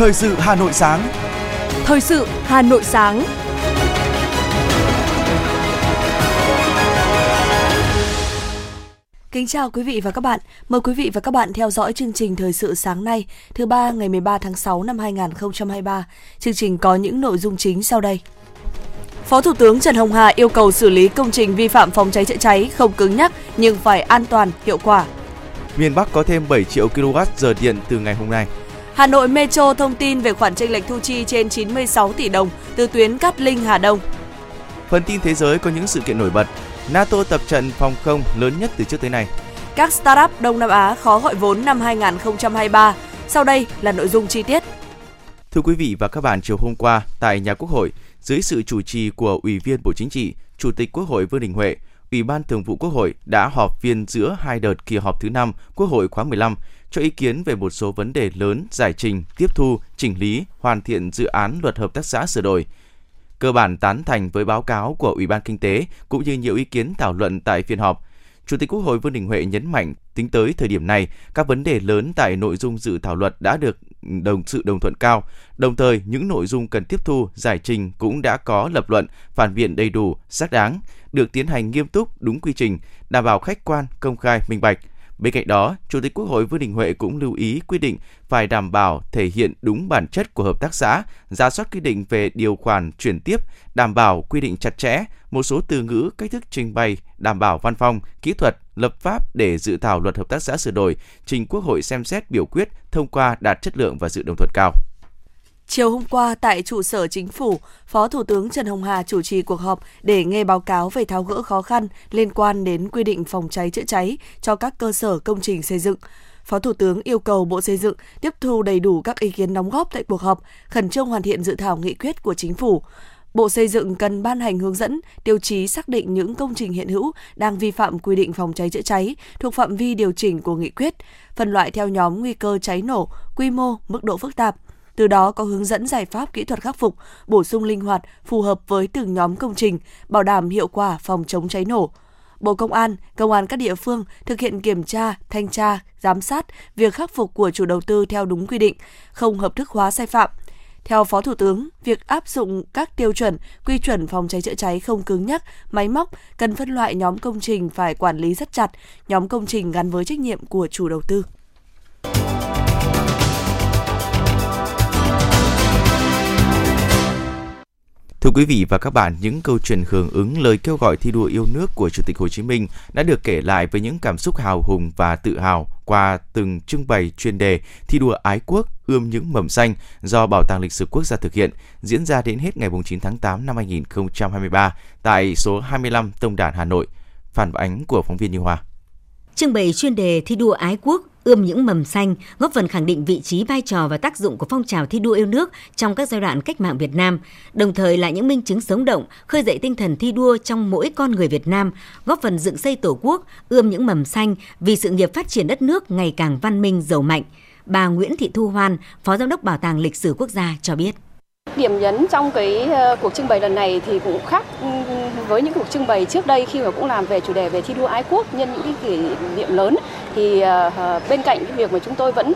Thời sự Hà Nội sáng. Thời sự Hà Nội sáng. Kính chào quý vị và các bạn. Mời quý vị và các bạn theo dõi chương trình Thời sự sáng nay, thứ ba ngày 13 tháng 6 năm 2023. Chương trình có những nội dung chính sau đây. Phó Thủ tướng Trần Hồng Hà yêu cầu xử lý công trình vi phạm phòng cháy chữa cháy không cứng nhắc nhưng phải an toàn, hiệu quả. Miền Bắc có thêm 7 triệu kWh giờ điện từ ngày hôm nay. Hà Nội Metro thông tin về khoản chênh lệch thu chi trên 96 tỷ đồng từ tuyến Cát Linh Hà Đông. Phần tin thế giới có những sự kiện nổi bật. NATO tập trận phòng không lớn nhất từ trước tới nay. Các startup Đông Nam Á khó gọi vốn năm 2023. Sau đây là nội dung chi tiết. Thưa quý vị và các bạn, chiều hôm qua tại nhà Quốc hội, dưới sự chủ trì của Ủy viên Bộ Chính trị, Chủ tịch Quốc hội Vương Đình Huệ, Ủy ban Thường vụ Quốc hội đã họp phiên giữa hai đợt kỳ họp thứ 5 Quốc hội khóa 15 cho ý kiến về một số vấn đề lớn giải trình, tiếp thu, chỉnh lý, hoàn thiện dự án luật hợp tác xã sửa đổi. Cơ bản tán thành với báo cáo của Ủy ban Kinh tế cũng như nhiều ý kiến thảo luận tại phiên họp. Chủ tịch Quốc hội Vương Đình Huệ nhấn mạnh, tính tới thời điểm này, các vấn đề lớn tại nội dung dự thảo luật đã được đồng sự đồng thuận cao. Đồng thời, những nội dung cần tiếp thu, giải trình cũng đã có lập luận, phản biện đầy đủ, xác đáng, được tiến hành nghiêm túc, đúng quy trình, đảm bảo khách quan, công khai, minh bạch. Bên cạnh đó, Chủ tịch Quốc hội Vương Đình Huệ cũng lưu ý quy định phải đảm bảo thể hiện đúng bản chất của hợp tác xã, ra soát quy định về điều khoản chuyển tiếp, đảm bảo quy định chặt chẽ, một số từ ngữ, cách thức trình bày, đảm bảo văn phong, kỹ thuật, lập pháp để dự thảo luật hợp tác xã sửa đổi, trình Quốc hội xem xét biểu quyết, thông qua đạt chất lượng và sự đồng thuận cao. Chiều hôm qua tại trụ sở chính phủ, Phó Thủ tướng Trần Hồng Hà chủ trì cuộc họp để nghe báo cáo về tháo gỡ khó khăn liên quan đến quy định phòng cháy chữa cháy cho các cơ sở công trình xây dựng. Phó Thủ tướng yêu cầu Bộ Xây dựng tiếp thu đầy đủ các ý kiến đóng góp tại cuộc họp, khẩn trương hoàn thiện dự thảo nghị quyết của chính phủ. Bộ Xây dựng cần ban hành hướng dẫn, tiêu chí xác định những công trình hiện hữu đang vi phạm quy định phòng cháy chữa cháy thuộc phạm vi điều chỉnh của nghị quyết, phân loại theo nhóm nguy cơ cháy nổ, quy mô, mức độ phức tạp – từ đó có hướng dẫn giải pháp kỹ thuật khắc phục, bổ sung linh hoạt, phù hợp với từng nhóm công trình, bảo đảm hiệu quả phòng chống cháy nổ. Bộ Công an, Công an các địa phương thực hiện kiểm tra, thanh tra, giám sát việc khắc phục của chủ đầu tư theo đúng quy định, không hợp thức hóa sai phạm. Theo Phó Thủ tướng, việc áp dụng các tiêu chuẩn, quy chuẩn phòng cháy chữa cháy không cứng nhắc, máy móc cần phân loại nhóm công trình phải quản lý rất chặt, nhóm công trình gắn với trách nhiệm của chủ đầu tư. Thưa quý vị và các bạn, những câu chuyện hưởng ứng lời kêu gọi thi đua yêu nước của Chủ tịch Hồ Chí Minh đã được kể lại với những cảm xúc hào hùng và tự hào qua từng trưng bày chuyên đề thi đua ái quốc ươm những mầm xanh do Bảo tàng Lịch sử Quốc gia thực hiện diễn ra đến hết ngày 9 tháng 8 năm 2023 tại số 25 Tông Đàn Hà Nội. Phản ánh của phóng viên Như Hoa. Trưng bày chuyên đề thi đua ái quốc ươm những mầm xanh, góp phần khẳng định vị trí, vai trò và tác dụng của phong trào thi đua yêu nước trong các giai đoạn cách mạng Việt Nam, đồng thời là những minh chứng sống động, khơi dậy tinh thần thi đua trong mỗi con người Việt Nam, góp phần dựng xây Tổ quốc, ươm những mầm xanh vì sự nghiệp phát triển đất nước ngày càng văn minh, giàu mạnh. Bà Nguyễn Thị Thu Hoan, Phó Giám đốc Bảo tàng Lịch sử Quốc gia cho biết. Điểm nhấn trong cái ờ, cuộc trưng bày lần này thì cũng khác với những cuộc trưng bày trước đây khi mà cũng làm về chủ đề về thi đua ái quốc nhân những cái kỷ niệm lớn. Thì ờ, ờ, bên cạnh cái việc mà chúng tôi vẫn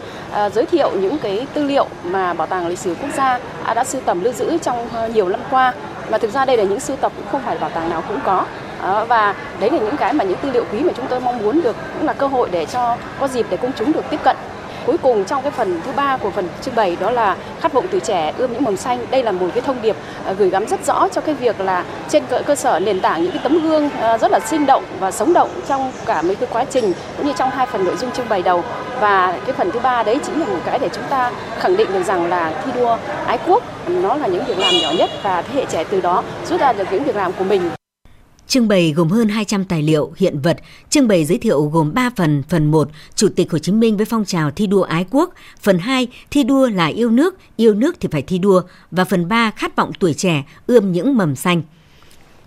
giới thiệu những cái tư liệu mà bảo tàng lịch sử quốc gia đã sưu tầm lưu giữ trong nhiều năm qua, mà thực ra đây là những sưu tập cũng không phải bảo tàng nào cũng có. Và đấy là những cái mà những tư liệu quý mà chúng tôi mong muốn được, cũng là cơ hội để cho có dịp để công chúng được tiếp cận cuối cùng trong cái phần thứ ba của phần trưng bày đó là khát vọng từ trẻ ươm những mầm xanh. Đây là một cái thông điệp à, gửi gắm rất rõ cho cái việc là trên cơ, sở nền tảng những cái tấm gương à, rất là sinh động và sống động trong cả mấy cái quá trình cũng như trong hai phần nội dung trưng bày đầu. Và cái phần thứ ba đấy chính là một cái để chúng ta khẳng định được rằng là thi đua ái quốc nó là những việc làm nhỏ nhất và thế hệ trẻ từ đó rút ra được những việc làm của mình. Trưng bày gồm hơn 200 tài liệu, hiện vật. Trưng bày giới thiệu gồm 3 phần. Phần 1, Chủ tịch Hồ Chí Minh với phong trào thi đua ái quốc. Phần 2, thi đua là yêu nước, yêu nước thì phải thi đua. Và phần 3, khát vọng tuổi trẻ, ươm những mầm xanh.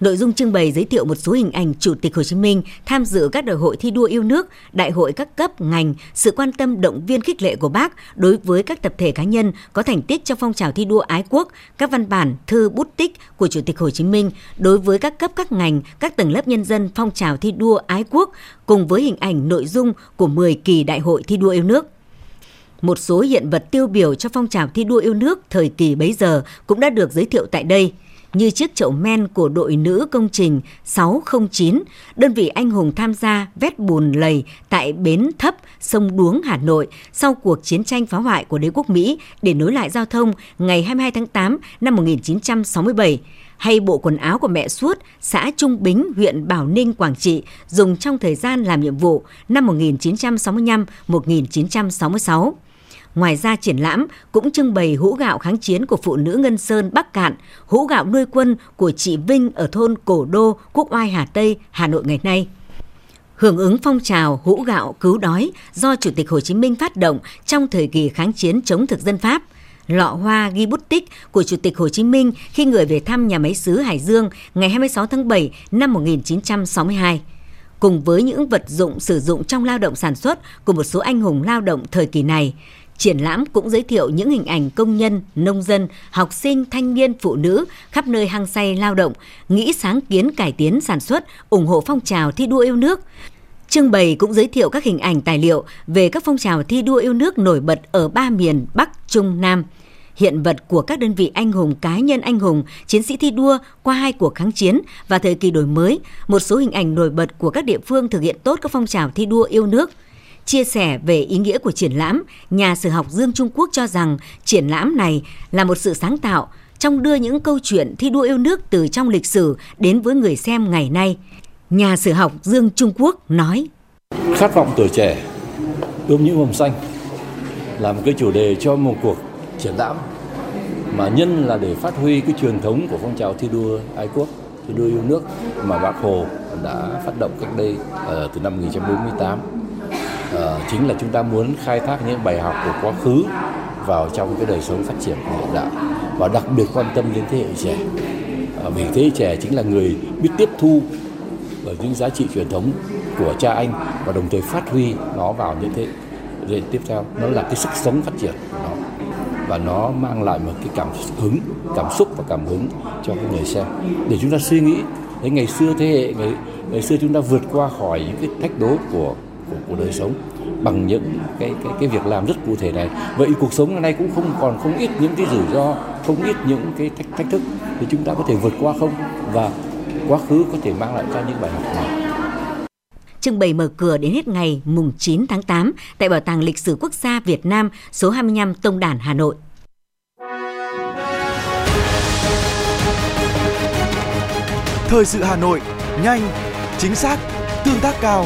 Nội dung trưng bày giới thiệu một số hình ảnh Chủ tịch Hồ Chí Minh tham dự các đại hội thi đua yêu nước, đại hội các cấp, ngành, sự quan tâm động viên khích lệ của bác đối với các tập thể cá nhân có thành tích trong phong trào thi đua ái quốc, các văn bản, thư, bút tích của Chủ tịch Hồ Chí Minh đối với các cấp các ngành, các tầng lớp nhân dân phong trào thi đua ái quốc cùng với hình ảnh nội dung của 10 kỳ đại hội thi đua yêu nước. Một số hiện vật tiêu biểu cho phong trào thi đua yêu nước thời kỳ bấy giờ cũng đã được giới thiệu tại đây – như chiếc chậu men của đội nữ công trình 609, đơn vị anh hùng tham gia vét bùn lầy tại bến thấp sông Đuống, Hà Nội sau cuộc chiến tranh phá hoại của đế quốc Mỹ để nối lại giao thông ngày 22 tháng 8 năm 1967 hay bộ quần áo của mẹ suốt xã Trung Bính, huyện Bảo Ninh, Quảng Trị dùng trong thời gian làm nhiệm vụ năm 1965-1966. Ngoài ra triển lãm cũng trưng bày hũ gạo kháng chiến của phụ nữ Ngân Sơn Bắc Cạn, hũ gạo nuôi quân của chị Vinh ở thôn Cổ Đô, Quốc Oai Hà Tây, Hà Nội ngày nay. Hưởng ứng phong trào hũ gạo cứu đói do Chủ tịch Hồ Chí Minh phát động trong thời kỳ kháng chiến chống thực dân Pháp, lọ hoa ghi bút tích của Chủ tịch Hồ Chí Minh khi người về thăm nhà máy xứ Hải Dương ngày 26 tháng 7 năm 1962 cùng với những vật dụng sử dụng trong lao động sản xuất của một số anh hùng lao động thời kỳ này, Triển lãm cũng giới thiệu những hình ảnh công nhân, nông dân, học sinh, thanh niên, phụ nữ khắp nơi hăng say lao động, nghĩ sáng kiến cải tiến sản xuất, ủng hộ phong trào thi đua yêu nước. Trưng bày cũng giới thiệu các hình ảnh tài liệu về các phong trào thi đua yêu nước nổi bật ở ba miền Bắc, Trung, Nam. Hiện vật của các đơn vị anh hùng, cá nhân anh hùng, chiến sĩ thi đua qua hai cuộc kháng chiến và thời kỳ đổi mới, một số hình ảnh nổi bật của các địa phương thực hiện tốt các phong trào thi đua yêu nước – Chia sẻ về ý nghĩa của triển lãm, nhà sử học Dương Trung Quốc cho rằng triển lãm này là một sự sáng tạo trong đưa những câu chuyện thi đua yêu nước từ trong lịch sử đến với người xem ngày nay. Nhà sử học Dương Trung Quốc nói: Khát vọng tuổi trẻ, ươm những mầm xanh là một cái chủ đề cho một cuộc triển lãm mà nhân là để phát huy cái truyền thống của phong trào thi đua ái quốc, thi đua yêu nước mà Bác Hồ đã phát động cách đây ờ, từ năm 1948 uh, chính là chúng ta muốn khai thác những bài học của quá khứ vào trong cái đời sống phát triển của hiện đại. Và đặc biệt quan tâm đến thế hệ trẻ. Uh, vì thế hệ trẻ chính là người biết tiếp thu ở những giá trị truyền thống của cha anh và đồng thời phát huy nó vào những thế hệ tiếp theo. Nó là cái sức sống phát triển của nó. Và nó mang lại một cái cảm hứng cảm xúc và cảm hứng cho cái người xem. Để chúng ta suy nghĩ đấy ngày xưa thế hệ ngày, ngày xưa chúng ta vượt qua khỏi những cái thách đố của của, của đời sống bằng những cái cái cái việc làm rất cụ thể này vậy cuộc sống ngày nay cũng không còn không ít những cái rủi ro không ít những cái thách, thách thức thì chúng ta có thể vượt qua không và quá khứ có thể mang lại ra những bài học này trưng bày mở cửa đến hết ngày mùng 9 tháng 8 tại Bảo tàng Lịch sử Quốc gia Việt Nam số 25 Tông Đản Hà Nội. Thời sự Hà Nội, nhanh, chính xác, tương tác cao.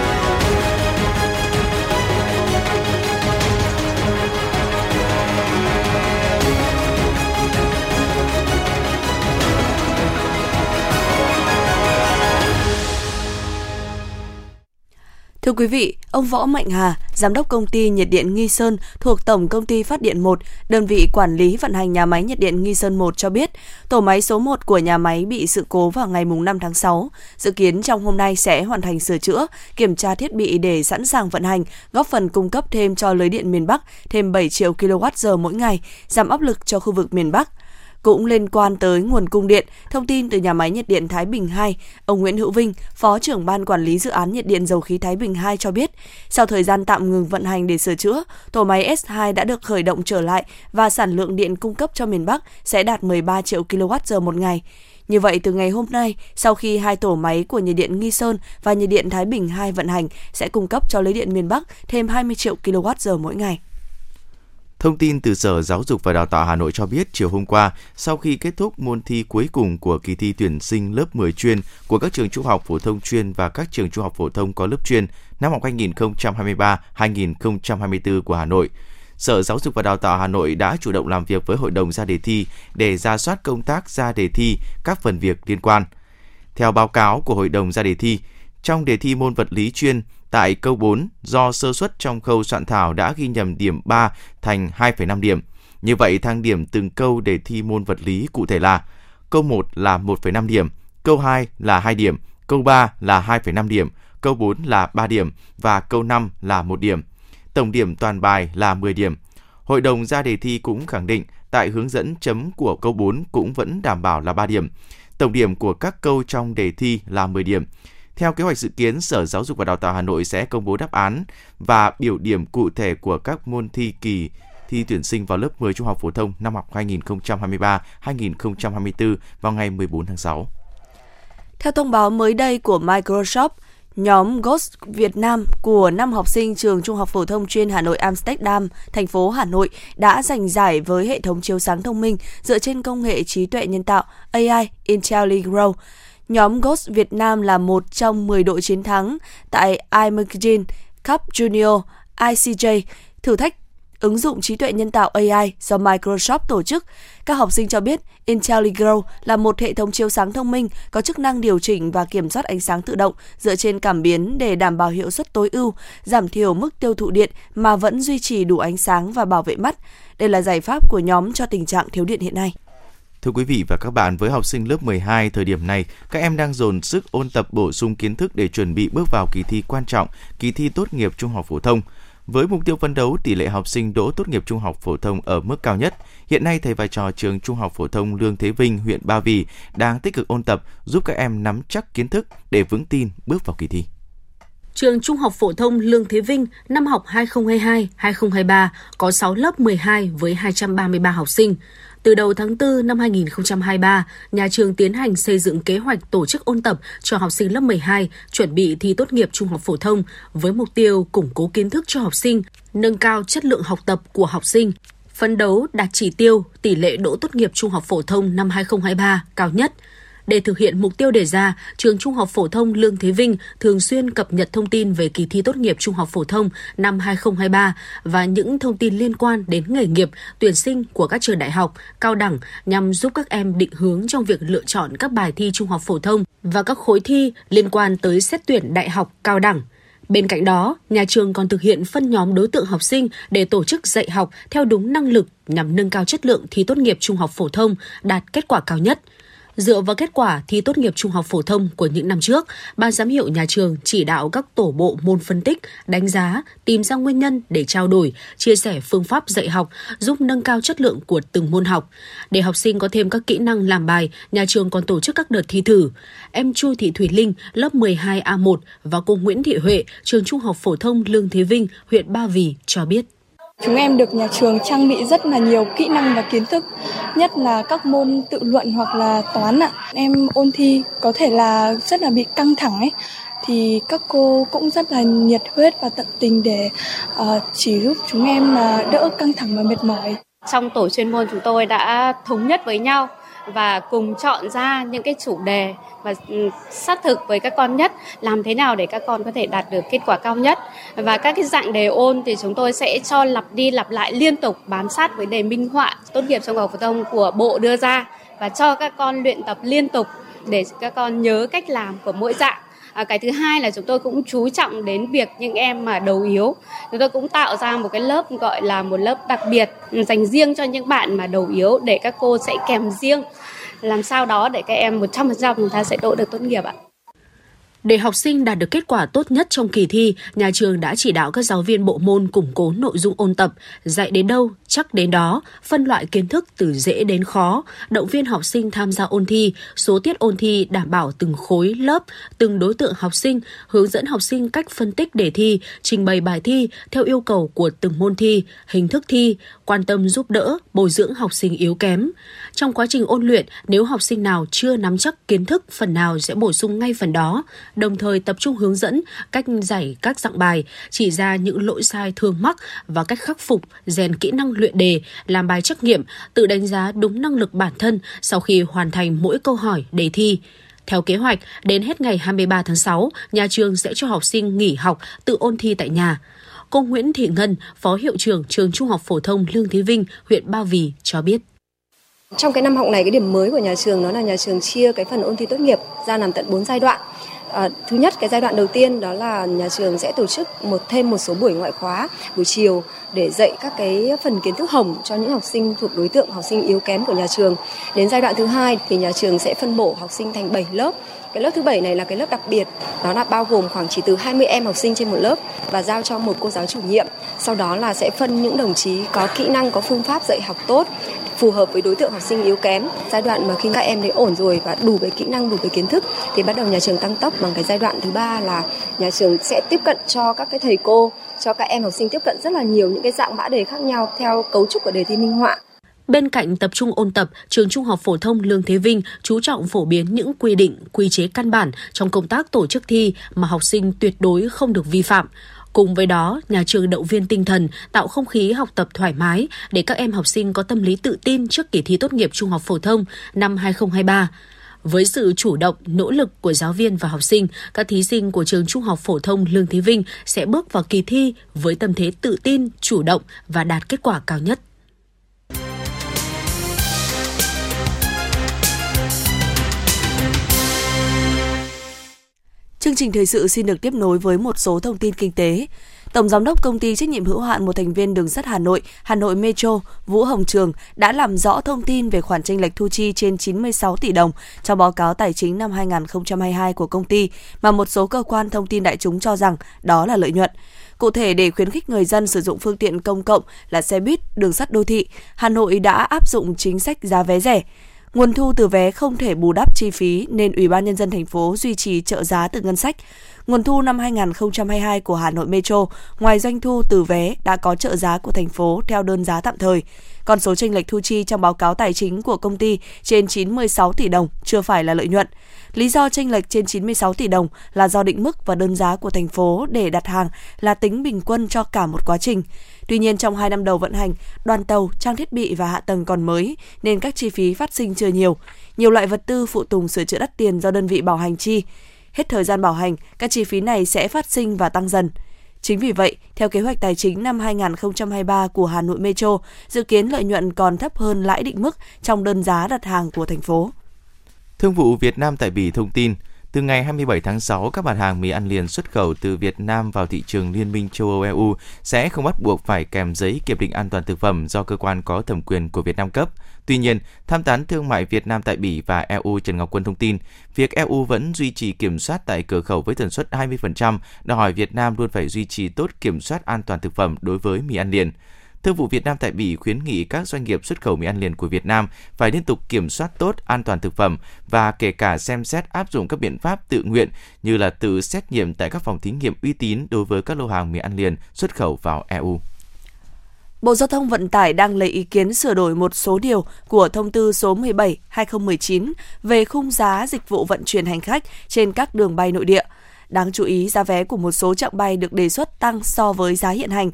Thưa quý vị, ông Võ Mạnh Hà, giám đốc công ty nhiệt điện Nghi Sơn thuộc Tổng công ty Phát điện 1, đơn vị quản lý vận hành nhà máy nhiệt điện Nghi Sơn 1 cho biết, tổ máy số 1 của nhà máy bị sự cố vào ngày 5 tháng 6. Dự kiến trong hôm nay sẽ hoàn thành sửa chữa, kiểm tra thiết bị để sẵn sàng vận hành, góp phần cung cấp thêm cho lưới điện miền Bắc thêm 7 triệu kWh mỗi ngày, giảm áp lực cho khu vực miền Bắc. Cũng liên quan tới nguồn cung điện, thông tin từ nhà máy nhiệt điện Thái Bình 2, ông Nguyễn Hữu Vinh, Phó trưởng ban quản lý dự án nhiệt điện dầu khí Thái Bình 2 cho biết, sau thời gian tạm ngừng vận hành để sửa chữa, tổ máy S2 đã được khởi động trở lại và sản lượng điện cung cấp cho miền Bắc sẽ đạt 13 triệu kWh một ngày. Như vậy, từ ngày hôm nay, sau khi hai tổ máy của nhiệt điện Nghi Sơn và nhiệt điện Thái Bình 2 vận hành, sẽ cung cấp cho lưới điện miền Bắc thêm 20 triệu kWh mỗi ngày. Thông tin từ Sở Giáo dục và Đào tạo Hà Nội cho biết chiều hôm qua, sau khi kết thúc môn thi cuối cùng của kỳ thi tuyển sinh lớp 10 chuyên của các trường trung học phổ thông chuyên và các trường trung học phổ thông có lớp chuyên năm học 2023-2024 của Hà Nội, Sở Giáo dục và Đào tạo Hà Nội đã chủ động làm việc với Hội đồng ra đề thi để ra soát công tác ra đề thi các phần việc liên quan. Theo báo cáo của Hội đồng ra đề thi, trong đề thi môn vật lý chuyên, Tại câu 4, do sơ suất trong khâu soạn thảo đã ghi nhầm điểm 3 thành 2,5 điểm. Như vậy, thang điểm từng câu đề thi môn vật lý cụ thể là câu 1 là 1,5 điểm, câu 2 là 2 điểm, câu 3 là 2,5 điểm, câu 4 là 3 điểm và câu 5 là 1 điểm. Tổng điểm toàn bài là 10 điểm. Hội đồng ra đề thi cũng khẳng định tại hướng dẫn chấm của câu 4 cũng vẫn đảm bảo là 3 điểm. Tổng điểm của các câu trong đề thi là 10 điểm. Theo kế hoạch dự kiến, Sở Giáo dục và Đào tạo Hà Nội sẽ công bố đáp án và biểu điểm cụ thể của các môn thi kỳ thi tuyển sinh vào lớp 10 trung học phổ thông năm học 2023-2024 vào ngày 14 tháng 6. Theo thông báo mới đây của Microsoft, Nhóm Ghost Việt Nam của năm học sinh trường Trung học phổ thông chuyên Hà Nội Amsterdam, thành phố Hà Nội đã giành giải với hệ thống chiếu sáng thông minh dựa trên công nghệ trí tuệ nhân tạo AI IntelliGrow. Nhóm Ghost Việt Nam là một trong 10 đội chiến thắng tại iMagazine Cup Junior ICJ, thử thách ứng dụng trí tuệ nhân tạo AI do Microsoft tổ chức. Các học sinh cho biết IntelliGrow là một hệ thống chiếu sáng thông minh có chức năng điều chỉnh và kiểm soát ánh sáng tự động dựa trên cảm biến để đảm bảo hiệu suất tối ưu, giảm thiểu mức tiêu thụ điện mà vẫn duy trì đủ ánh sáng và bảo vệ mắt. Đây là giải pháp của nhóm cho tình trạng thiếu điện hiện nay. Thưa quý vị và các bạn, với học sinh lớp 12 thời điểm này, các em đang dồn sức ôn tập bổ sung kiến thức để chuẩn bị bước vào kỳ thi quan trọng, kỳ thi tốt nghiệp trung học phổ thông. Với mục tiêu phấn đấu tỷ lệ học sinh đỗ tốt nghiệp trung học phổ thông ở mức cao nhất, hiện nay thầy vai trò trường Trung học phổ thông Lương Thế Vinh, huyện Ba Vì đang tích cực ôn tập giúp các em nắm chắc kiến thức để vững tin bước vào kỳ thi. Trường Trung học phổ thông Lương Thế Vinh năm học 2022-2023 có 6 lớp 12 với 233 học sinh. Từ đầu tháng 4 năm 2023, nhà trường tiến hành xây dựng kế hoạch tổ chức ôn tập cho học sinh lớp 12 chuẩn bị thi tốt nghiệp trung học phổ thông với mục tiêu củng cố kiến thức cho học sinh, nâng cao chất lượng học tập của học sinh, phấn đấu đạt chỉ tiêu tỷ lệ đỗ tốt nghiệp trung học phổ thông năm 2023 cao nhất – để thực hiện mục tiêu đề ra, trường Trung học phổ thông Lương Thế Vinh thường xuyên cập nhật thông tin về kỳ thi tốt nghiệp trung học phổ thông năm 2023 và những thông tin liên quan đến nghề nghiệp, tuyển sinh của các trường đại học, cao đẳng nhằm giúp các em định hướng trong việc lựa chọn các bài thi trung học phổ thông và các khối thi liên quan tới xét tuyển đại học, cao đẳng. Bên cạnh đó, nhà trường còn thực hiện phân nhóm đối tượng học sinh để tổ chức dạy học theo đúng năng lực nhằm nâng cao chất lượng thi tốt nghiệp trung học phổ thông đạt kết quả cao nhất – Dựa vào kết quả thi tốt nghiệp trung học phổ thông của những năm trước, ban giám hiệu nhà trường chỉ đạo các tổ bộ môn phân tích, đánh giá, tìm ra nguyên nhân để trao đổi, chia sẻ phương pháp dạy học, giúp nâng cao chất lượng của từng môn học. Để học sinh có thêm các kỹ năng làm bài, nhà trường còn tổ chức các đợt thi thử. Em Chu Thị Thủy Linh, lớp 12A1 và cô Nguyễn Thị Huệ, trường Trung học phổ thông Lương Thế Vinh, huyện Ba Vì cho biết. Chúng em được nhà trường trang bị rất là nhiều kỹ năng và kiến thức, nhất là các môn tự luận hoặc là toán ạ. Em ôn thi có thể là rất là bị căng thẳng ấy, thì các cô cũng rất là nhiệt huyết và tận tình để uh, chỉ giúp chúng em là đỡ căng thẳng và mệt mỏi. Trong tổ chuyên môn chúng tôi đã thống nhất với nhau và cùng chọn ra những cái chủ đề và ừ, xác thực với các con nhất, làm thế nào để các con có thể đạt được kết quả cao nhất. Và các cái dạng đề ôn thì chúng tôi sẽ cho lặp đi lặp lại liên tục bám sát với đề minh họa, tốt nghiệp trung học phổ thông của bộ đưa ra và cho các con luyện tập liên tục để các con nhớ cách làm của mỗi dạng. À, cái thứ hai là chúng tôi cũng chú trọng đến việc những em mà đầu yếu chúng tôi cũng tạo ra một cái lớp gọi là một lớp đặc biệt dành riêng cho những bạn mà đầu yếu để các cô sẽ kèm riêng làm sao đó để các em 100% chúng ta sẽ đỗ được tốt nghiệp ạ. Để học sinh đạt được kết quả tốt nhất trong kỳ thi, nhà trường đã chỉ đạo các giáo viên bộ môn củng cố nội dung ôn tập, dạy đến đâu chắc đến đó, phân loại kiến thức từ dễ đến khó, động viên học sinh tham gia ôn thi, số tiết ôn thi đảm bảo từng khối lớp, từng đối tượng học sinh, hướng dẫn học sinh cách phân tích đề thi, trình bày bài thi theo yêu cầu của từng môn thi, hình thức thi, quan tâm giúp đỡ, bồi dưỡng học sinh yếu kém. Trong quá trình ôn luyện, nếu học sinh nào chưa nắm chắc kiến thức phần nào sẽ bổ sung ngay phần đó, đồng thời tập trung hướng dẫn cách giải các dạng bài, chỉ ra những lỗi sai thường mắc và cách khắc phục, rèn kỹ năng luyện đề, làm bài trắc nghiệm, tự đánh giá đúng năng lực bản thân sau khi hoàn thành mỗi câu hỏi đề thi. Theo kế hoạch, đến hết ngày 23 tháng 6, nhà trường sẽ cho học sinh nghỉ học tự ôn thi tại nhà. Cô Nguyễn Thị Ngân, Phó Hiệu trưởng Trường Trung học Phổ thông Lương Thế Vinh, huyện Ba Vì cho biết. Trong cái năm học này, cái điểm mới của nhà trường đó là nhà trường chia cái phần ôn thi tốt nghiệp ra làm tận 4 giai đoạn. À, thứ nhất cái giai đoạn đầu tiên đó là nhà trường sẽ tổ chức một thêm một số buổi ngoại khóa buổi chiều để dạy các cái phần kiến thức hồng cho những học sinh thuộc đối tượng học sinh yếu kém của nhà trường. Đến giai đoạn thứ hai thì nhà trường sẽ phân bổ học sinh thành 7 lớp. Cái lớp thứ bảy này là cái lớp đặc biệt, đó là bao gồm khoảng chỉ từ 20 em học sinh trên một lớp và giao cho một cô giáo chủ nhiệm. Sau đó là sẽ phân những đồng chí có kỹ năng, có phương pháp dạy học tốt phù hợp với đối tượng học sinh yếu kém. Giai đoạn mà khi các em đấy ổn rồi và đủ về kỹ năng, đủ về kiến thức thì bắt đầu nhà trường tăng tốc bằng cái giai đoạn thứ ba là nhà trường sẽ tiếp cận cho các cái thầy cô cho các em học sinh tiếp cận rất là nhiều những cái dạng mã đề khác nhau theo cấu trúc của đề thi minh họa. Bên cạnh tập trung ôn tập, trường Trung học phổ thông Lương Thế Vinh chú trọng phổ biến những quy định, quy chế căn bản trong công tác tổ chức thi mà học sinh tuyệt đối không được vi phạm. Cùng với đó, nhà trường động viên tinh thần, tạo không khí học tập thoải mái để các em học sinh có tâm lý tự tin trước kỳ thi tốt nghiệp trung học phổ thông năm 2023. Với sự chủ động, nỗ lực của giáo viên và học sinh, các thí sinh của trường Trung học phổ thông Lương Thế Vinh sẽ bước vào kỳ thi với tâm thế tự tin, chủ động và đạt kết quả cao nhất. Chương trình thời sự xin được tiếp nối với một số thông tin kinh tế. Tổng giám đốc công ty trách nhiệm hữu hạn một thành viên đường sắt Hà Nội, Hà Nội Metro, Vũ Hồng Trường đã làm rõ thông tin về khoản tranh lệch thu chi trên 96 tỷ đồng trong báo cáo tài chính năm 2022 của công ty mà một số cơ quan thông tin đại chúng cho rằng đó là lợi nhuận. Cụ thể để khuyến khích người dân sử dụng phương tiện công cộng là xe buýt, đường sắt đô thị, Hà Nội đã áp dụng chính sách giá vé rẻ. Nguồn thu từ vé không thể bù đắp chi phí nên Ủy ban nhân dân thành phố duy trì trợ giá từ ngân sách. Nguồn thu năm 2022 của Hà Nội Metro, ngoài doanh thu từ vé đã có trợ giá của thành phố theo đơn giá tạm thời. Con số tranh lệch thu chi trong báo cáo tài chính của công ty trên 96 tỷ đồng chưa phải là lợi nhuận. Lý do tranh lệch trên 96 tỷ đồng là do định mức và đơn giá của thành phố để đặt hàng là tính bình quân cho cả một quá trình. Tuy nhiên trong 2 năm đầu vận hành, đoàn tàu, trang thiết bị và hạ tầng còn mới nên các chi phí phát sinh chưa nhiều. Nhiều loại vật tư phụ tùng sửa chữa đắt tiền do đơn vị bảo hành chi. Hết thời gian bảo hành, các chi phí này sẽ phát sinh và tăng dần. Chính vì vậy, theo kế hoạch tài chính năm 2023 của Hà Nội Metro, dự kiến lợi nhuận còn thấp hơn lãi định mức trong đơn giá đặt hàng của thành phố. Thương vụ Việt Nam tại Bỉ thông tin, từ ngày 27 tháng 6, các mặt hàng mì ăn liền xuất khẩu từ Việt Nam vào thị trường Liên minh châu Âu EU sẽ không bắt buộc phải kèm giấy kiểm định an toàn thực phẩm do cơ quan có thẩm quyền của Việt Nam cấp. Tuy nhiên, tham tán thương mại Việt Nam tại Bỉ và EU Trần Ngọc Quân thông tin, việc EU vẫn duy trì kiểm soát tại cửa khẩu với tần suất 20%, đòi hỏi Việt Nam luôn phải duy trì tốt kiểm soát an toàn thực phẩm đối với mì ăn liền. Thương vụ Việt Nam tại Bỉ khuyến nghị các doanh nghiệp xuất khẩu mì ăn liền của Việt Nam phải liên tục kiểm soát tốt an toàn thực phẩm và kể cả xem xét áp dụng các biện pháp tự nguyện như là tự xét nghiệm tại các phòng thí nghiệm uy tín đối với các lô hàng mì ăn liền xuất khẩu vào EU. Bộ Giao thông Vận tải đang lấy ý kiến sửa đổi một số điều của thông tư số 17/2019 về khung giá dịch vụ vận chuyển hành khách trên các đường bay nội địa. Đáng chú ý, giá vé của một số chặng bay được đề xuất tăng so với giá hiện hành.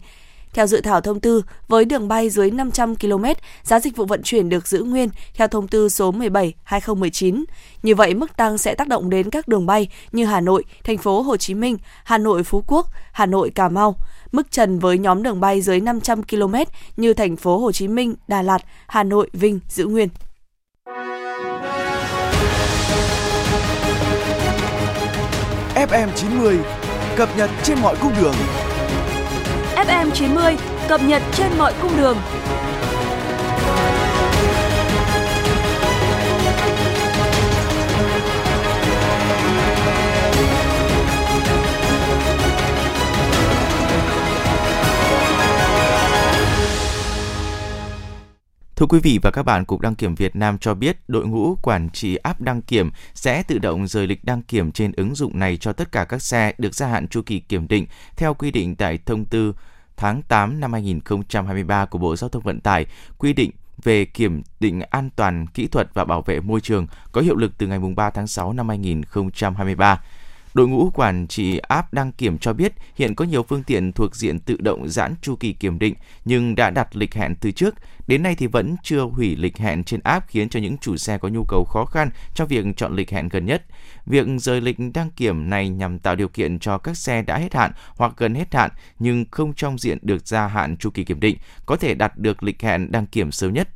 Theo dự thảo thông tư, với đường bay dưới 500 km, giá dịch vụ vận chuyển được giữ nguyên theo thông tư số 17/2019. Như vậy, mức tăng sẽ tác động đến các đường bay như Hà Nội, Thành phố Hồ Chí Minh, Hà Nội Phú Quốc, Hà Nội Cà Mau. Mức trần với nhóm đường bay dưới 500 km như Thành phố Hồ Chí Minh, Đà Lạt, Hà Nội, Vinh giữ nguyên. FM 90 cập nhật trên mọi cung đường. FM 90 cập nhật trên mọi cung đường. Thưa quý vị và các bạn, Cục Đăng kiểm Việt Nam cho biết đội ngũ quản trị app đăng kiểm sẽ tự động rời lịch đăng kiểm trên ứng dụng này cho tất cả các xe được gia hạn chu kỳ kiểm định theo quy định tại thông tư tháng 8 năm 2023 của Bộ Giao thông Vận tải quy định về kiểm định an toàn kỹ thuật và bảo vệ môi trường có hiệu lực từ ngày 3 tháng 6 năm 2023. Đội ngũ quản trị app đăng kiểm cho biết hiện có nhiều phương tiện thuộc diện tự động giãn chu kỳ kiểm định nhưng đã đặt lịch hẹn từ trước. Đến nay thì vẫn chưa hủy lịch hẹn trên app khiến cho những chủ xe có nhu cầu khó khăn trong việc chọn lịch hẹn gần nhất. Việc rời lịch đăng kiểm này nhằm tạo điều kiện cho các xe đã hết hạn hoặc gần hết hạn nhưng không trong diện được gia hạn chu kỳ kiểm định có thể đặt được lịch hẹn đăng kiểm sớm nhất.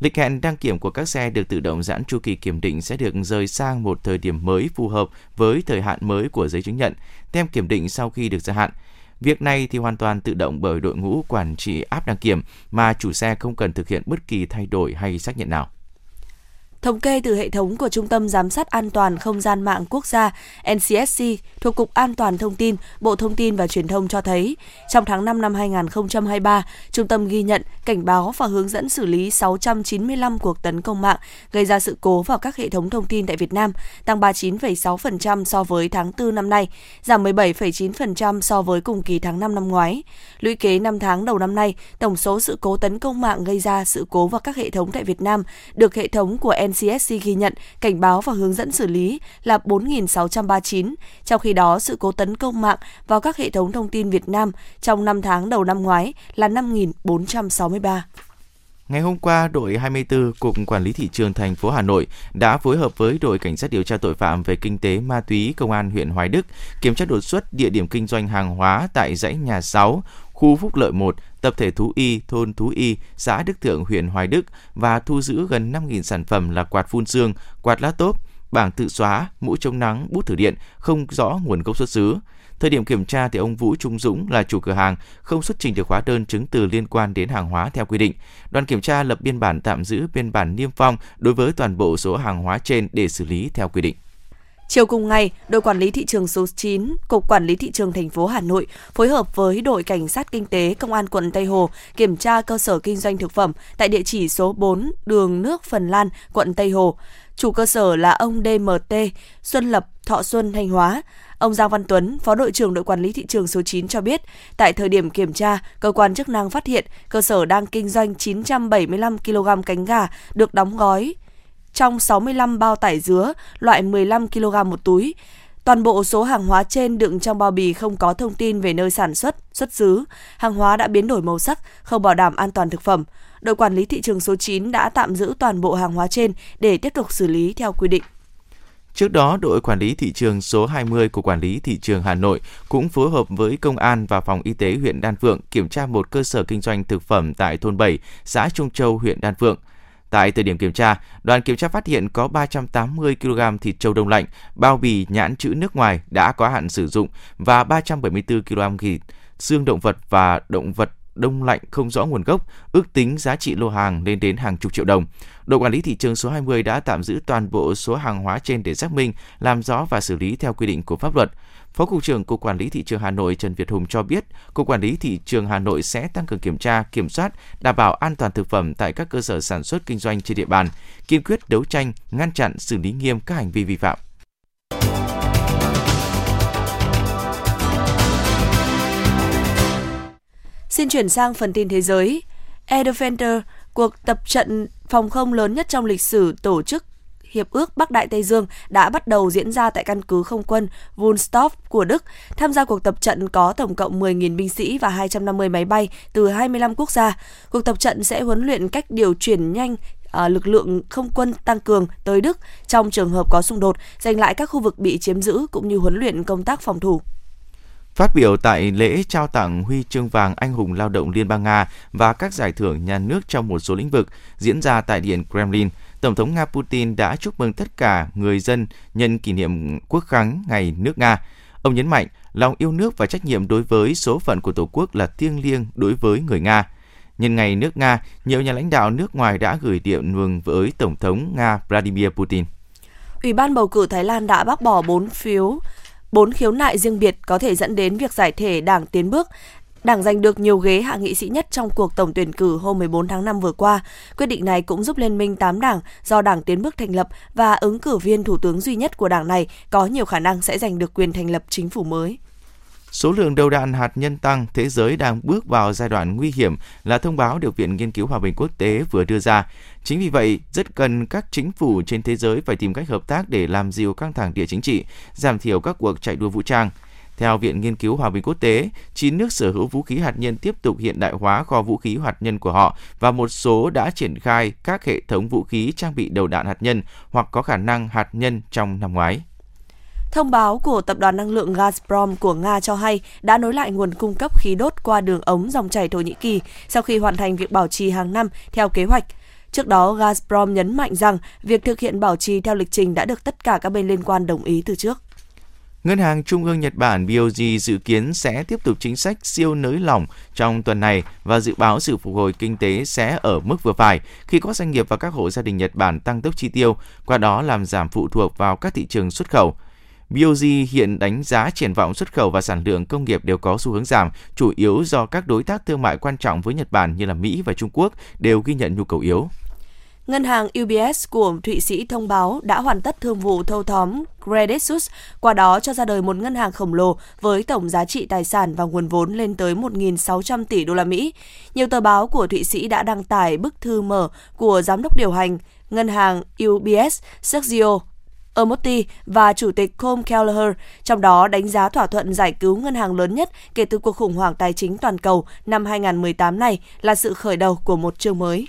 Lịch hẹn đăng kiểm của các xe được tự động giãn chu kỳ kiểm định sẽ được rời sang một thời điểm mới phù hợp với thời hạn mới của giấy chứng nhận, tem kiểm định sau khi được gia hạn. Việc này thì hoàn toàn tự động bởi đội ngũ quản trị áp đăng kiểm mà chủ xe không cần thực hiện bất kỳ thay đổi hay xác nhận nào. Thống kê từ hệ thống của Trung tâm Giám sát An toàn Không gian mạng quốc gia NCSC thuộc Cục An toàn Thông tin, Bộ Thông tin và Truyền thông cho thấy, trong tháng 5 năm 2023, trung tâm ghi nhận, cảnh báo và hướng dẫn xử lý 695 cuộc tấn công mạng gây ra sự cố vào các hệ thống thông tin tại Việt Nam, tăng 39,6% so với tháng 4 năm nay, giảm 17,9% so với cùng kỳ tháng 5 năm ngoái. Lũy kế 5 tháng đầu năm nay, tổng số sự cố tấn công mạng gây ra sự cố vào các hệ thống tại Việt Nam được hệ thống của NCSC ghi nhận, cảnh báo và hướng dẫn xử lý là 4.639, trong khi đó sự cố tấn công mạng vào các hệ thống thông tin Việt Nam trong 5 tháng đầu năm ngoái là 5.463. Ngày hôm qua, đội 24 Cục Quản lý Thị trường thành phố Hà Nội đã phối hợp với đội Cảnh sát điều tra tội phạm về kinh tế ma túy Công an huyện Hoài Đức kiểm tra đột xuất địa điểm kinh doanh hàng hóa tại dãy nhà 6, khu Phúc Lợi 1, tập thể Thú Y, thôn Thú Y, xã Đức Thượng, huyện Hoài Đức và thu giữ gần 5.000 sản phẩm là quạt phun xương, quạt lá tốp, bảng tự xóa, mũ chống nắng, bút thử điện không rõ nguồn gốc xuất xứ. Thời điểm kiểm tra thì ông Vũ Trung Dũng là chủ cửa hàng không xuất trình được hóa đơn chứng từ liên quan đến hàng hóa theo quy định. Đoàn kiểm tra lập biên bản tạm giữ biên bản niêm phong đối với toàn bộ số hàng hóa trên để xử lý theo quy định. Chiều cùng ngày, đội quản lý thị trường số 9, Cục Quản lý thị trường thành phố Hà Nội phối hợp với đội cảnh sát kinh tế Công an quận Tây Hồ kiểm tra cơ sở kinh doanh thực phẩm tại địa chỉ số 4 đường nước Phần Lan, quận Tây Hồ. Chủ cơ sở là ông DMT, Xuân Lập, Thọ Xuân, Thanh Hóa. Ông Giang Văn Tuấn, Phó đội trưởng đội quản lý thị trường số 9 cho biết, tại thời điểm kiểm tra, cơ quan chức năng phát hiện cơ sở đang kinh doanh 975 kg cánh gà được đóng gói trong 65 bao tải dứa loại 15 kg một túi. Toàn bộ số hàng hóa trên đựng trong bao bì không có thông tin về nơi sản xuất, xuất xứ. Hàng hóa đã biến đổi màu sắc, không bảo đảm an toàn thực phẩm. Đội quản lý thị trường số 9 đã tạm giữ toàn bộ hàng hóa trên để tiếp tục xử lý theo quy định. Trước đó, đội quản lý thị trường số 20 của Quản lý Thị trường Hà Nội cũng phối hợp với Công an và Phòng Y tế huyện Đan Phượng kiểm tra một cơ sở kinh doanh thực phẩm tại thôn 7, xã Trung Châu, huyện Đan Phượng. Tại thời điểm kiểm tra, đoàn kiểm tra phát hiện có 380 kg thịt trâu đông lạnh, bao bì nhãn chữ nước ngoài đã có hạn sử dụng và 374 kg thịt xương động vật và động vật đông lạnh không rõ nguồn gốc, ước tính giá trị lô hàng lên đến hàng chục triệu đồng. Đội quản lý thị trường số 20 đã tạm giữ toàn bộ số hàng hóa trên để xác minh, làm rõ và xử lý theo quy định của pháp luật. Phó Cục trưởng Cục Quản lý Thị trường Hà Nội Trần Việt Hùng cho biết, Cục Quản lý Thị trường Hà Nội sẽ tăng cường kiểm tra, kiểm soát, đảm bảo an toàn thực phẩm tại các cơ sở sản xuất kinh doanh trên địa bàn, kiên quyết đấu tranh, ngăn chặn, xử lý nghiêm các hành vi vi phạm. Xin chuyển sang phần tin thế giới. Air Defender, cuộc tập trận phòng không lớn nhất trong lịch sử tổ chức Hiệp ước Bắc Đại Tây Dương đã bắt đầu diễn ra tại căn cứ không quân Wunstorf của Đức. Tham gia cuộc tập trận có tổng cộng 10.000 binh sĩ và 250 máy bay từ 25 quốc gia. Cuộc tập trận sẽ huấn luyện cách điều chuyển nhanh à, lực lượng không quân tăng cường tới Đức trong trường hợp có xung đột, giành lại các khu vực bị chiếm giữ cũng như huấn luyện công tác phòng thủ. Phát biểu tại lễ trao tặng huy chương vàng anh hùng lao động Liên bang Nga và các giải thưởng nhà nước trong một số lĩnh vực diễn ra tại Điện Kremlin, Tổng thống Nga Putin đã chúc mừng tất cả người dân nhân kỷ niệm quốc khánh ngày nước Nga. Ông nhấn mạnh lòng yêu nước và trách nhiệm đối với số phận của Tổ quốc là thiêng liêng đối với người Nga. Nhân ngày nước Nga, nhiều nhà lãnh đạo nước ngoài đã gửi điện mừng với Tổng thống Nga Vladimir Putin. Ủy ban bầu cử Thái Lan đã bác bỏ 4 phiếu bốn khiếu nại riêng biệt có thể dẫn đến việc giải thể đảng tiến bước. Đảng giành được nhiều ghế hạ nghị sĩ nhất trong cuộc tổng tuyển cử hôm 14 tháng 5 vừa qua. Quyết định này cũng giúp Liên minh 8 đảng do Đảng Tiến bước thành lập và ứng cử viên thủ tướng duy nhất của đảng này có nhiều khả năng sẽ giành được quyền thành lập chính phủ mới. Số lượng đầu đạn hạt nhân tăng, thế giới đang bước vào giai đoạn nguy hiểm là thông báo được Viện Nghiên cứu Hòa bình Quốc tế vừa đưa ra. Chính vì vậy, rất cần các chính phủ trên thế giới phải tìm cách hợp tác để làm dịu căng thẳng địa chính trị, giảm thiểu các cuộc chạy đua vũ trang. Theo Viện Nghiên cứu Hòa bình Quốc tế, 9 nước sở hữu vũ khí hạt nhân tiếp tục hiện đại hóa kho vũ khí hạt nhân của họ và một số đã triển khai các hệ thống vũ khí trang bị đầu đạn hạt nhân hoặc có khả năng hạt nhân trong năm ngoái. Thông báo của tập đoàn năng lượng Gazprom của Nga cho hay đã nối lại nguồn cung cấp khí đốt qua đường ống dòng chảy Thổ Nhĩ Kỳ sau khi hoàn thành việc bảo trì hàng năm theo kế hoạch. Trước đó, Gazprom nhấn mạnh rằng việc thực hiện bảo trì theo lịch trình đã được tất cả các bên liên quan đồng ý từ trước. Ngân hàng Trung ương Nhật Bản BOJ dự kiến sẽ tiếp tục chính sách siêu nới lỏng trong tuần này và dự báo sự phục hồi kinh tế sẽ ở mức vừa phải khi có doanh nghiệp và các hộ gia đình Nhật Bản tăng tốc chi tiêu, qua đó làm giảm phụ thuộc vào các thị trường xuất khẩu. BOJ hiện đánh giá triển vọng xuất khẩu và sản lượng công nghiệp đều có xu hướng giảm, chủ yếu do các đối tác thương mại quan trọng với Nhật Bản như là Mỹ và Trung Quốc đều ghi nhận nhu cầu yếu. Ngân hàng UBS của Thụy Sĩ thông báo đã hoàn tất thương vụ thâu tóm Credit Suisse, qua đó cho ra đời một ngân hàng khổng lồ với tổng giá trị tài sản và nguồn vốn lên tới 1.600 tỷ đô la Mỹ. Nhiều tờ báo của Thụy Sĩ đã đăng tải bức thư mở của giám đốc điều hành ngân hàng UBS Sergio Ermotti và Chủ tịch Colm Kelleher, trong đó đánh giá thỏa thuận giải cứu ngân hàng lớn nhất kể từ cuộc khủng hoảng tài chính toàn cầu năm 2018 này là sự khởi đầu của một chương mới.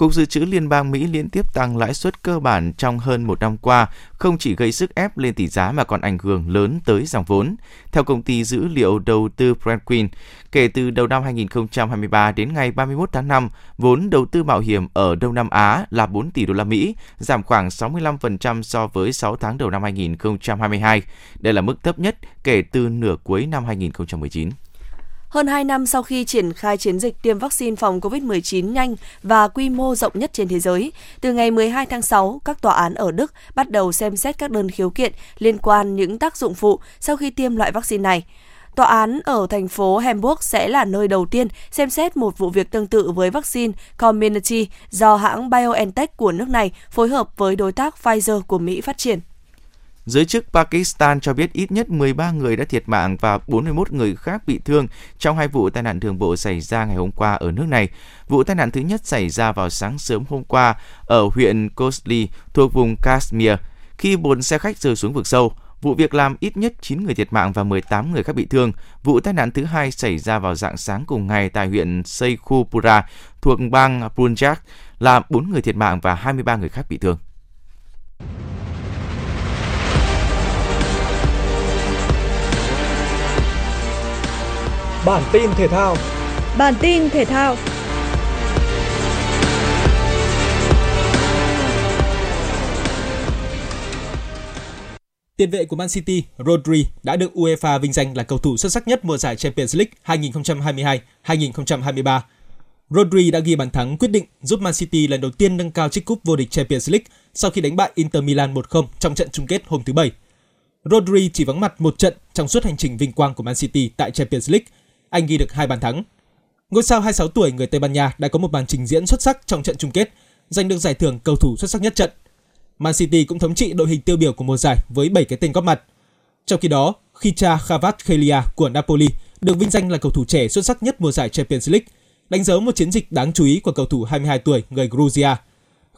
Cục Dự trữ Liên bang Mỹ liên tiếp tăng lãi suất cơ bản trong hơn một năm qua, không chỉ gây sức ép lên tỷ giá mà còn ảnh hưởng lớn tới dòng vốn. Theo công ty dữ liệu đầu tư Franklin, kể từ đầu năm 2023 đến ngày 31 tháng 5, vốn đầu tư mạo hiểm ở Đông Nam Á là 4 tỷ đô la Mỹ, giảm khoảng 65% so với 6 tháng đầu năm 2022. Đây là mức thấp nhất kể từ nửa cuối năm 2019. Hơn 2 năm sau khi triển khai chiến dịch tiêm vaccine phòng COVID-19 nhanh và quy mô rộng nhất trên thế giới, từ ngày 12 tháng 6, các tòa án ở Đức bắt đầu xem xét các đơn khiếu kiện liên quan những tác dụng phụ sau khi tiêm loại vaccine này. Tòa án ở thành phố Hamburg sẽ là nơi đầu tiên xem xét một vụ việc tương tự với vaccine Community do hãng BioNTech của nước này phối hợp với đối tác Pfizer của Mỹ phát triển. Giới chức Pakistan cho biết ít nhất 13 người đã thiệt mạng và 41 người khác bị thương trong hai vụ tai nạn đường bộ xảy ra ngày hôm qua ở nước này. Vụ tai nạn thứ nhất xảy ra vào sáng sớm hôm qua ở huyện Kosli thuộc vùng Kashmir khi bốn xe khách rơi xuống vực sâu. Vụ việc làm ít nhất 9 người thiệt mạng và 18 người khác bị thương. Vụ tai nạn thứ hai xảy ra vào dạng sáng cùng ngày tại huyện Seikhupura thuộc bang Punjab, làm 4 người thiệt mạng và 23 người khác bị thương. Bản tin thể thao. Bản tin thể thao. Tiền vệ của Man City, Rodri đã được UEFA vinh danh là cầu thủ xuất sắc nhất mùa giải Champions League 2022-2023. Rodri đã ghi bàn thắng quyết định giúp Man City lần đầu tiên nâng cao chiếc cúp vô địch Champions League sau khi đánh bại Inter Milan 1-0 trong trận chung kết hôm thứ Bảy. Rodri chỉ vắng mặt một trận trong suốt hành trình vinh quang của Man City tại Champions League anh ghi được hai bàn thắng. Ngôi sao 26 tuổi người Tây Ban Nha đã có một màn trình diễn xuất sắc trong trận chung kết, giành được giải thưởng cầu thủ xuất sắc nhất trận. Man City cũng thống trị đội hình tiêu biểu của mùa giải với 7 cái tên góp mặt. Trong khi đó, Khicha Kvaratskhelia của Napoli được vinh danh là cầu thủ trẻ xuất sắc nhất mùa giải Champions League, đánh dấu một chiến dịch đáng chú ý của cầu thủ 22 tuổi người Georgia.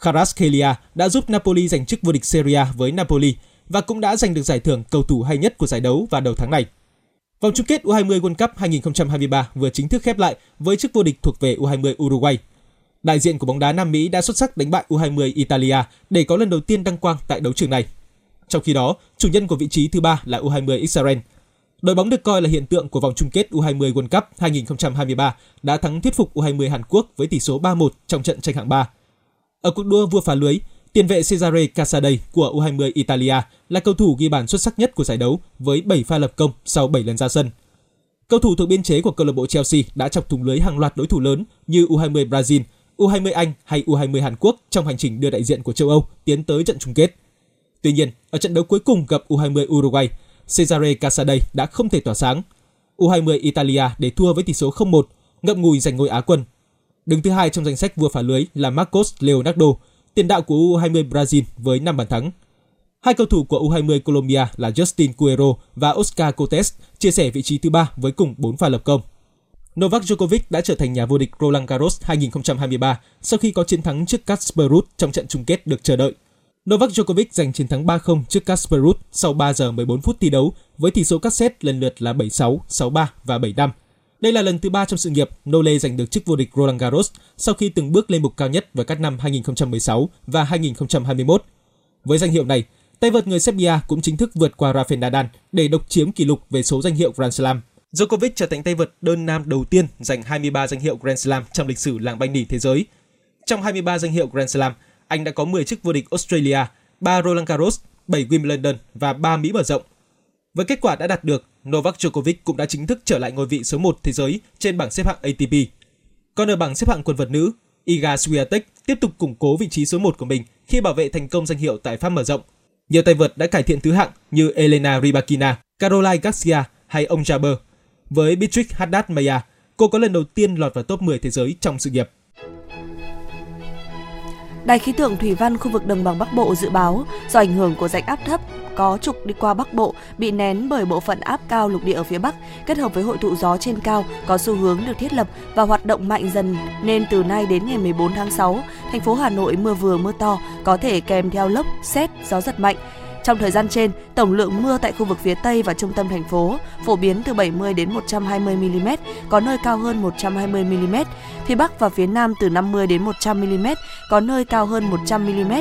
Kvaratskhelia đã giúp Napoli giành chức vô địch Serie A với Napoli và cũng đã giành được giải thưởng cầu thủ hay nhất của giải đấu vào đầu tháng này. Vòng chung kết U20 World Cup 2023 vừa chính thức khép lại với chức vô địch thuộc về U20 Uruguay. Đại diện của bóng đá Nam Mỹ đã xuất sắc đánh bại U20 Italia để có lần đầu tiên đăng quang tại đấu trường này. Trong khi đó, chủ nhân của vị trí thứ ba là U20 Israel. Đội bóng được coi là hiện tượng của vòng chung kết U20 World Cup 2023 đã thắng thuyết phục U20 Hàn Quốc với tỷ số 3-1 trong trận tranh hạng 3. Ở cuộc đua vua phá lưới, Tiền vệ Cesare Casadei của U20 Italia là cầu thủ ghi bàn xuất sắc nhất của giải đấu với 7 pha lập công sau 7 lần ra sân. Cầu thủ thuộc biên chế của câu lạc bộ Chelsea đã chọc thủng lưới hàng loạt đối thủ lớn như U20 Brazil, U20 Anh hay U20 Hàn Quốc trong hành trình đưa đại diện của châu Âu tiến tới trận chung kết. Tuy nhiên, ở trận đấu cuối cùng gặp U20 Uruguay, Cesare Casadei đã không thể tỏa sáng. U20 Italia để thua với tỷ số 0-1, ngậm ngùi giành ngôi Á quân. Đứng thứ hai trong danh sách vua phá lưới là Marcos Leonardo tiền đạo của U20 Brazil với 5 bàn thắng. Hai cầu thủ của U20 Colombia là Justin Cuero và Oscar Cortes chia sẻ vị trí thứ ba với cùng 4 pha lập công. Novak Djokovic đã trở thành nhà vô địch Roland Garros 2023 sau khi có chiến thắng trước Casper Ruud trong trận chung kết được chờ đợi. Novak Djokovic giành chiến thắng 3-0 trước Casper Ruud sau 3 giờ 14 phút thi đấu với tỷ số các set lần lượt là 7-6, 6-3 và 7-5. Đây là lần thứ ba trong sự nghiệp Nole giành được chức vô địch Roland Garros sau khi từng bước lên mục cao nhất vào các năm 2016 và 2021. Với danh hiệu này, tay vợt người Serbia cũng chính thức vượt qua Rafael Nadal để độc chiếm kỷ lục về số danh hiệu Grand Slam. Djokovic trở thành tay vợt đơn nam đầu tiên giành 23 danh hiệu Grand Slam trong lịch sử làng banh nỉ thế giới. Trong 23 danh hiệu Grand Slam, anh đã có 10 chức vô địch Australia, 3 Roland Garros, 7 Wimbledon và 3 Mỹ mở rộng. Với kết quả đã đạt được, Novak Djokovic cũng đã chính thức trở lại ngôi vị số 1 thế giới trên bảng xếp hạng ATP. Còn ở bảng xếp hạng quần vợt nữ, Iga Swiatek tiếp tục củng cố vị trí số 1 của mình khi bảo vệ thành công danh hiệu tại Pháp mở rộng. Nhiều tay vợt đã cải thiện thứ hạng như Elena Rybakina, Caroline Garcia hay ông Jabber. Với Beatrix Haddad Maia, cô có lần đầu tiên lọt vào top 10 thế giới trong sự nghiệp. Đài khí tượng thủy văn khu vực đồng bằng Bắc Bộ dự báo do ảnh hưởng của rãnh áp thấp có trục đi qua Bắc Bộ bị nén bởi bộ phận áp cao lục địa ở phía Bắc kết hợp với hội tụ gió trên cao có xu hướng được thiết lập và hoạt động mạnh dần nên từ nay đến ngày 14 tháng 6, thành phố Hà Nội mưa vừa mưa to có thể kèm theo lốc, xét, gió giật mạnh. Trong thời gian trên, tổng lượng mưa tại khu vực phía Tây và trung tâm thành phố phổ biến từ 70 đến 120 mm, có nơi cao hơn 120 mm. Phía Bắc và phía Nam từ 50 đến 100 mm, có nơi cao hơn 100 mm.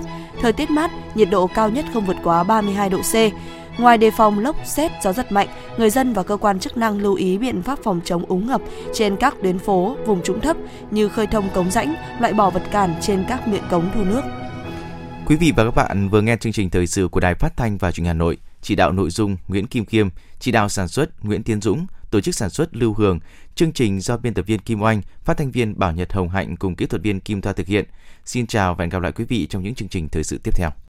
Thời tiết mát, nhiệt độ cao nhất không vượt quá 32 độ C. Ngoài đề phòng lốc, xét, gió giật mạnh, người dân và cơ quan chức năng lưu ý biện pháp phòng chống úng ngập trên các tuyến phố, vùng trũng thấp như khơi thông cống rãnh, loại bỏ vật cản trên các miệng cống thu nước. Quý vị và các bạn vừa nghe chương trình thời sự của Đài Phát thanh và Truyền hình Hà Nội, chỉ đạo nội dung Nguyễn Kim Khiêm, chỉ đạo sản xuất Nguyễn Tiến Dũng, tổ chức sản xuất Lưu Hường, chương trình do biên tập viên Kim Oanh, phát thanh viên Bảo Nhật Hồng Hạnh cùng kỹ thuật viên Kim Thoa thực hiện. Xin chào và hẹn gặp lại quý vị trong những chương trình thời sự tiếp theo.